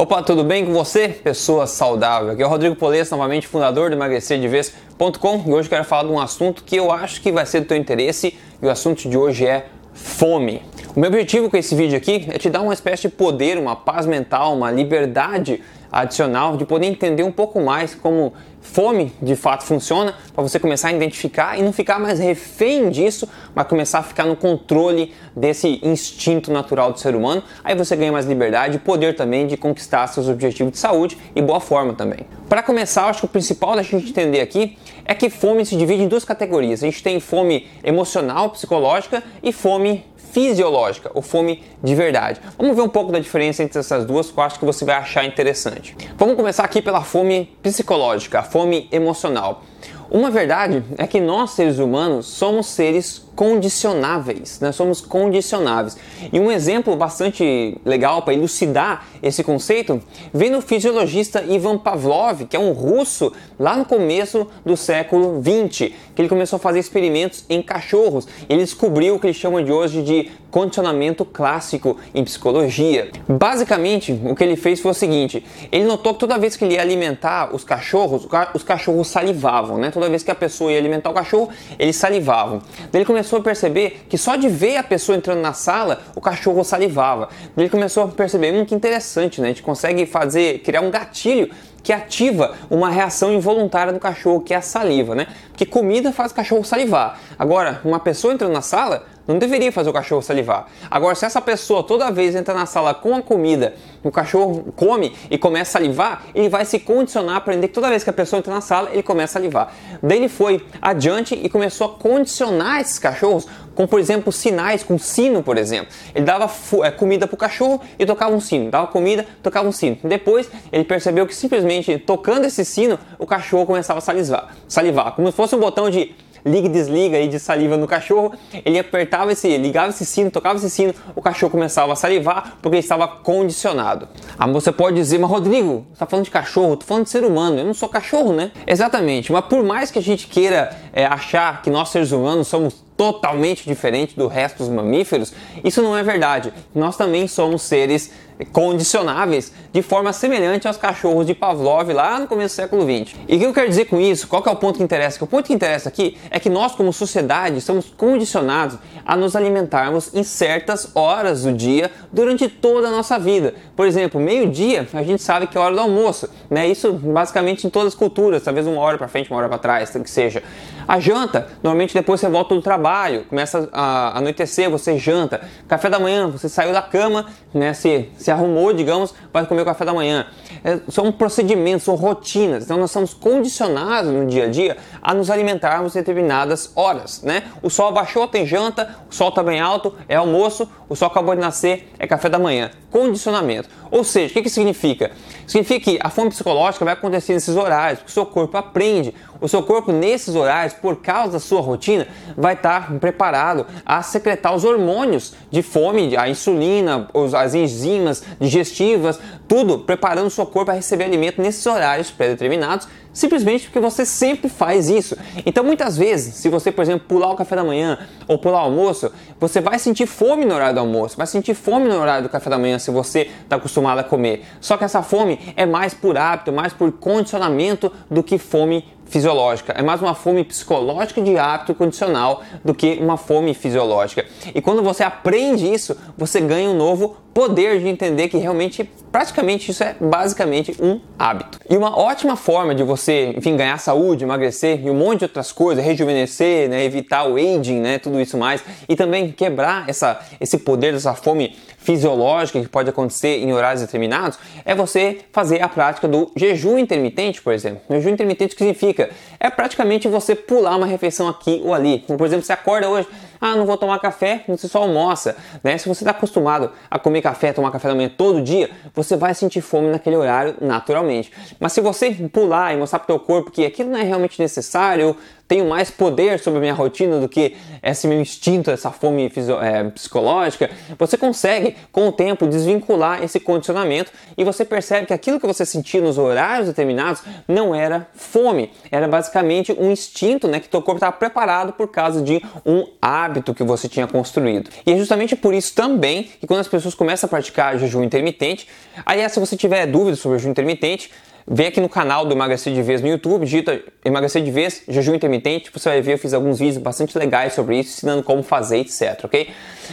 Opa, tudo bem com você, pessoa saudável? Aqui é o Rodrigo Polesso, novamente fundador do emagrecerdevez.com e hoje quero falar de um assunto que eu acho que vai ser do teu interesse e o assunto de hoje é fome. O meu objetivo com esse vídeo aqui é te dar uma espécie de poder, uma paz mental, uma liberdade adicional de poder entender um pouco mais como fome de fato funciona, para você começar a identificar e não ficar mais refém disso, mas começar a ficar no controle desse instinto natural do ser humano. Aí você ganha mais liberdade e poder também de conquistar seus objetivos de saúde e boa forma também. Para começar, acho que o principal da gente entender aqui é que fome se divide em duas categorias. A gente tem fome emocional, psicológica e fome fisiológica ou fome de verdade. Vamos ver um pouco da diferença entre essas duas que eu acho que você vai achar interessante. Vamos começar aqui pela fome psicológica, a fome emocional. Uma verdade é que nós, seres humanos, somos seres condicionáveis, nós somos condicionáveis. E um exemplo bastante legal para elucidar esse conceito vem no fisiologista Ivan Pavlov, que é um russo lá no começo do século 20, que ele começou a fazer experimentos em cachorros. Ele descobriu o que ele chama de hoje de condicionamento clássico em psicologia. Basicamente, o que ele fez foi o seguinte: ele notou que toda vez que ele ia alimentar os cachorros, os cachorros salivavam, né? Toda vez que a pessoa ia alimentar o cachorro, eles salivavam. Daí ele começou a perceber que só de ver a pessoa entrando na sala, o cachorro salivava. Ele começou a perceber, hum, que interessante, né? A gente consegue fazer, criar um gatilho que ativa uma reação involuntária do cachorro, que é a saliva, né? Porque comida faz o cachorro salivar. Agora, uma pessoa entrando na sala, não deveria fazer o cachorro salivar. Agora, se essa pessoa toda vez entra na sala com a comida, o cachorro come e começa a salivar, ele vai se condicionar a aprender que toda vez que a pessoa entra na sala, ele começa a salivar. Daí ele foi adiante e começou a condicionar esses cachorros com, por exemplo, sinais, com sino, por exemplo. Ele dava é, comida para o cachorro e tocava um sino, dava comida, tocava um sino. Depois ele percebeu que simplesmente tocando esse sino, o cachorro começava a salivar, salivar como se fosse um botão de liga e desliga aí de saliva no cachorro, ele apertava esse, ligava esse sino, tocava esse sino, o cachorro começava a salivar porque ele estava condicionado. Ah, você pode dizer, mas Rodrigo, você está falando de cachorro, tô falando de ser humano, eu não sou cachorro, né? Exatamente, mas por mais que a gente queira é, achar que nós seres humanos somos totalmente diferentes do resto dos mamíferos, isso não é verdade. Nós também somos seres condicionáveis de forma semelhante aos cachorros de Pavlov lá no começo do século XX. E o que eu quero dizer com isso? Qual é o ponto que interessa? Que o ponto que interessa aqui é que nós, como sociedade, estamos condicionados a nos alimentarmos em certas horas do dia durante toda a nossa vida. Por exemplo, meio-dia a gente sabe que é hora do almoço, né? Isso basicamente em todas as culturas, talvez uma hora para frente, uma hora para trás, que seja. A janta, normalmente depois você volta do trabalho, começa a anoitecer, você janta. Café da manhã, você saiu da cama, né? Se, se arrumou, digamos, vai comer o café da manhã. É, são procedimentos, são rotinas. Então nós somos condicionados no dia a dia a nos alimentarmos em determinadas horas, né? O sol abaixou, tem janta, o sol está bem alto, é almoço, o sol acabou de nascer, é café da manhã. Condicionamento. Ou seja, o que, que significa? Significa que a fome psicológica vai acontecer nesses horários, porque o seu corpo aprende. O seu corpo, nesses horários, por causa da sua rotina, vai estar preparado a secretar os hormônios de fome, a insulina, as enzimas digestivas, tudo preparando o seu corpo a receber alimento nesses horários pré-determinados simplesmente porque você sempre faz isso. Então, muitas vezes, se você, por exemplo, pular o café da manhã ou pular o almoço, você vai sentir fome no horário do almoço, vai sentir fome no horário do café da manhã se você está acostumado a comer. Só que essa fome é mais por hábito, mais por condicionamento do que fome fisiológica. É mais uma fome psicológica de hábito condicional do que uma fome fisiológica. E quando você aprende isso, você ganha um novo poder de entender que realmente, praticamente, isso é basicamente um hábito. E uma ótima forma de você, enfim, ganhar saúde, emagrecer e um monte de outras coisas, rejuvenescer, né, evitar o aging, né, tudo isso mais, e também quebrar essa, esse poder dessa fome fisiológica que pode acontecer em horários determinados, é você fazer a prática do jejum intermitente, por exemplo. O jejum intermitente significa é praticamente você pular uma refeição aqui ou ali. Por exemplo, você acorda hoje, ah, não vou tomar café, você só almoça. Né? Se você está acostumado a comer café, tomar café da manhã todo dia, você vai sentir fome naquele horário naturalmente. Mas se você pular e mostrar para o teu corpo que aquilo não é realmente necessário, tenho mais poder sobre a minha rotina do que esse meu instinto, essa fome é, psicológica, você consegue, com o tempo, desvincular esse condicionamento e você percebe que aquilo que você sentia nos horários determinados não era fome, era basicamente um instinto né, que teu corpo estava preparado por causa de um hábito que você tinha construído. E é justamente por isso também que quando as pessoas começam a praticar jejum intermitente, aliás, se você tiver dúvidas sobre jejum intermitente, Vem aqui no canal do Emagrecer de Vez no YouTube, digita Emagrecer de Vez, jejum intermitente, você vai ver, eu fiz alguns vídeos bastante legais sobre isso, ensinando como fazer, etc, ok?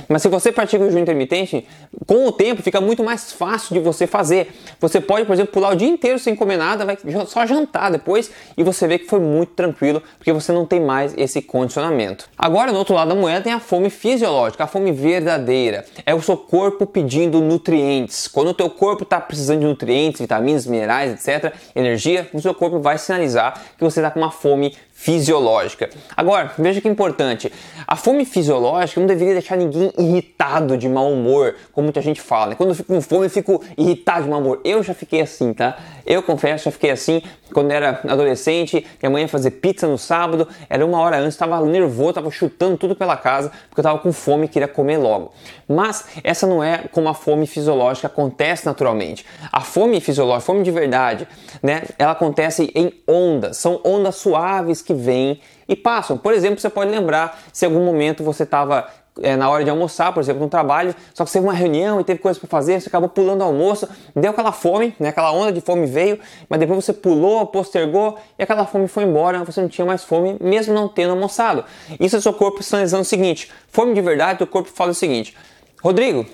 Mas se você pratica o jejum intermitente, com o tempo fica muito mais fácil de você fazer. Você pode, por exemplo, pular o dia inteiro sem comer nada, vai só jantar depois e você vê que foi muito tranquilo, porque você não tem mais esse condicionamento. Agora, no outro lado da moeda tem a fome fisiológica, a fome verdadeira. É o seu corpo pedindo nutrientes. Quando o teu corpo está precisando de nutrientes, vitaminas, minerais, etc., energia, o seu corpo vai sinalizar que você está com uma fome fisiológica. Agora, veja que importante, a fome fisiológica não deveria deixar ninguém irritado de mau humor, como muita gente fala. Quando eu fico com fome, eu fico irritado de mau humor. Eu já fiquei assim, tá? Eu confesso, já fiquei assim quando era adolescente, minha mãe ia fazer pizza no sábado, era uma hora antes, estava nervoso, estava chutando tudo pela casa, porque eu estava com fome e queria comer logo. Mas essa não é como a fome fisiológica acontece naturalmente. A fome fisiológica, fome de verdade, né? Ela acontece em ondas, são ondas suaves que vêm e passam. Por exemplo, você pode lembrar se em algum momento você estava é, na hora de almoçar, por exemplo, no trabalho, só que você teve uma reunião e teve coisas para fazer, você acabou pulando o almoço, deu aquela fome, né, aquela onda de fome veio, mas depois você pulou, postergou e aquela fome foi embora, você não tinha mais fome, mesmo não tendo almoçado. Isso é seu corpo sinalizando o seguinte: fome de verdade, o corpo fala o seguinte, Rodrigo,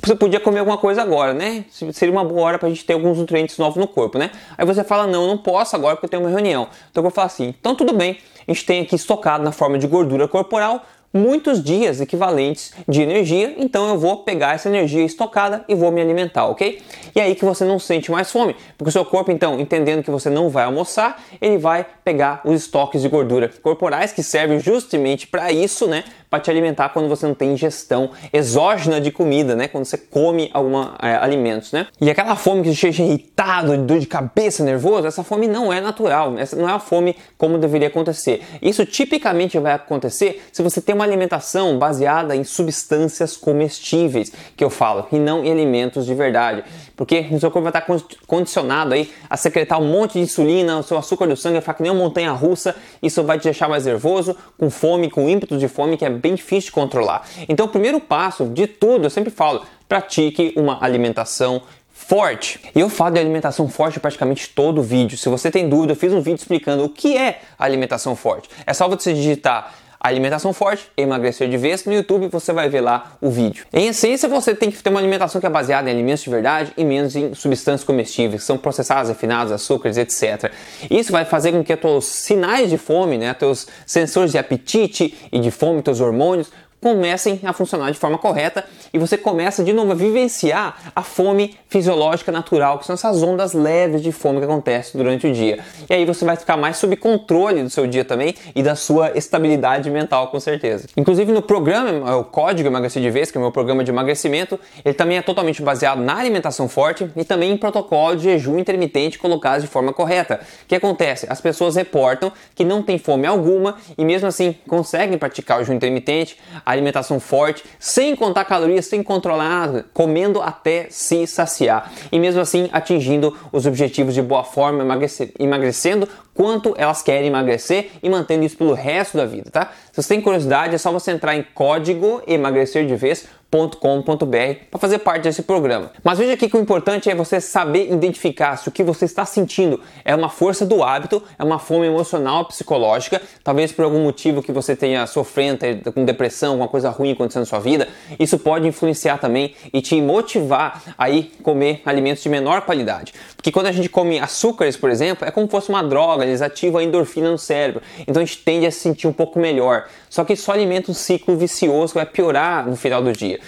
você podia comer alguma coisa agora, né? Seria uma boa hora para a gente ter alguns nutrientes novos no corpo, né? Aí você fala, não, não posso agora porque eu tenho uma reunião. Então eu vou falar assim, então tudo bem, a gente tem aqui estocado na forma de gordura corporal muitos dias equivalentes de energia, então eu vou pegar essa energia estocada e vou me alimentar, ok? E é aí que você não sente mais fome, porque o seu corpo, então, entendendo que você não vai almoçar, ele vai pegar os estoques de gordura corporais que servem justamente para isso, né? Para te alimentar quando você não tem ingestão exógena de comida, né? Quando você come alguns é, alimentos, né? E aquela fome que te deixa irritado, dor de cabeça, nervoso, essa fome não é natural, essa não é a fome como deveria acontecer. Isso tipicamente vai acontecer se você tem uma alimentação baseada em substâncias comestíveis, que eu falo, e não em alimentos de verdade porque o seu corpo vai estar condicionado aí a secretar um monte de insulina, o seu açúcar do sangue vai ficar que nem uma montanha russa, isso vai te deixar mais nervoso, com fome, com ímpetos de fome que é bem difícil de controlar. Então, o primeiro passo de tudo, eu sempre falo, pratique uma alimentação forte. E eu falo de alimentação forte praticamente todo vídeo. Se você tem dúvida, eu fiz um vídeo explicando o que é alimentação forte. É só você digitar alimentação forte, emagrecer de vez, no YouTube você vai ver lá o vídeo. Em essência, você tem que ter uma alimentação que é baseada em alimentos de verdade e menos em substâncias comestíveis, que são processadas, refinadas, açúcares, etc. Isso vai fazer com que os sinais de fome, né, teus sensores de apetite e de fome, teus hormônios, comecem a funcionar de forma correta e você começa de novo a vivenciar a fome fisiológica natural, que são essas ondas leves de fome que acontecem durante o dia. E aí você vai ficar mais sob controle do seu dia também e da sua estabilidade mental, com certeza. Inclusive no programa, é o Código Emagrecer de Vez, que é o meu programa de emagrecimento, ele também é totalmente baseado na alimentação forte e também em protocolo de jejum intermitente colocados de forma correta. O que acontece? As pessoas reportam que não tem fome alguma e mesmo assim conseguem praticar o jejum intermitente, alimentação forte, sem contar calorias, sem controlar, comendo até se saciar. E mesmo assim atingindo os objetivos de boa forma, emagrecendo quanto elas querem emagrecer e mantendo isso pelo resto da vida, tá? Se você tem curiosidade, é só você entrar em código emagrecer de vez com.br para fazer parte desse programa. Mas veja aqui que o importante é você saber identificar se o que você está sentindo é uma força do hábito, é uma fome emocional, psicológica, talvez por algum motivo que você tenha sofrendo com depressão, alguma coisa ruim acontecendo na sua vida. Isso pode influenciar também e te motivar a ir comer alimentos de menor qualidade. Porque quando a gente come açúcares, por exemplo, é como se fosse uma droga, eles ativam a endorfina no cérebro. Então a gente tende a se sentir um pouco melhor. Só que isso alimenta um ciclo vicioso que vai piorar no final do dia.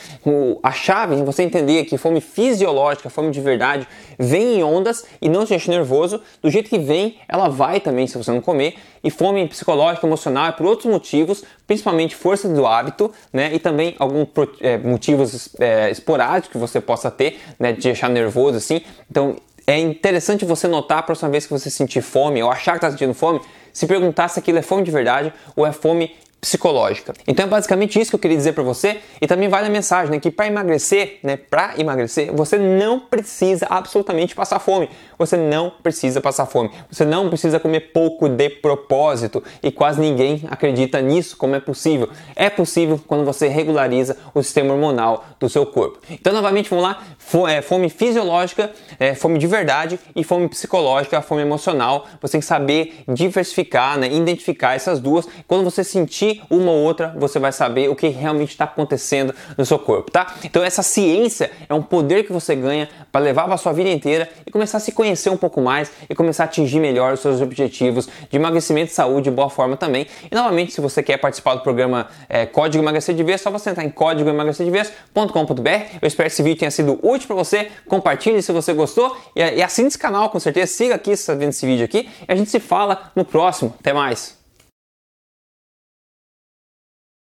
A chave em você entender que fome fisiológica, fome de verdade, vem em ondas e não te deixa nervoso. Do jeito que vem, ela vai também se você não comer. E fome psicológica, emocional é por outros motivos, principalmente força do hábito, né? E também alguns é, motivos é, esporádicos que você possa ter, né? De deixar nervoso assim. Então é interessante você notar a próxima vez que você sentir fome ou achar que está sentindo fome, se perguntar se aquilo é fome de verdade ou é fome psicológica. Então é basicamente isso que eu queria dizer para você e também vale a mensagem, né, que para emagrecer, né, para emagrecer, você não precisa absolutamente passar fome. Você não precisa passar fome. Você não precisa comer pouco de propósito e quase ninguém acredita nisso como é possível. É possível quando você regulariza o sistema hormonal do seu corpo. Então novamente vamos lá, é, fome fisiológica, é, fome de verdade e fome psicológica, fome emocional. Você tem que saber diversificar, né, identificar essas duas. Quando você sentir uma ou outra, você vai saber o que realmente está acontecendo no seu corpo, tá? Então essa ciência é um poder que você ganha para levar para sua vida inteira e começar a se conhecer um pouco mais e começar a atingir melhor os seus objetivos de emagrecimento, saúde boa forma também. E novamente, se você quer participar do programa é, Código Emagrecer de Vez, é só você entrar em códigoemagrecerdevez.com.br. Eu espero que esse vídeo tenha sido útil para você. Compartilhe se você gostou e, e assine esse canal com certeza. Siga aqui se está vendo esse vídeo aqui e a gente se fala no próximo. Até mais!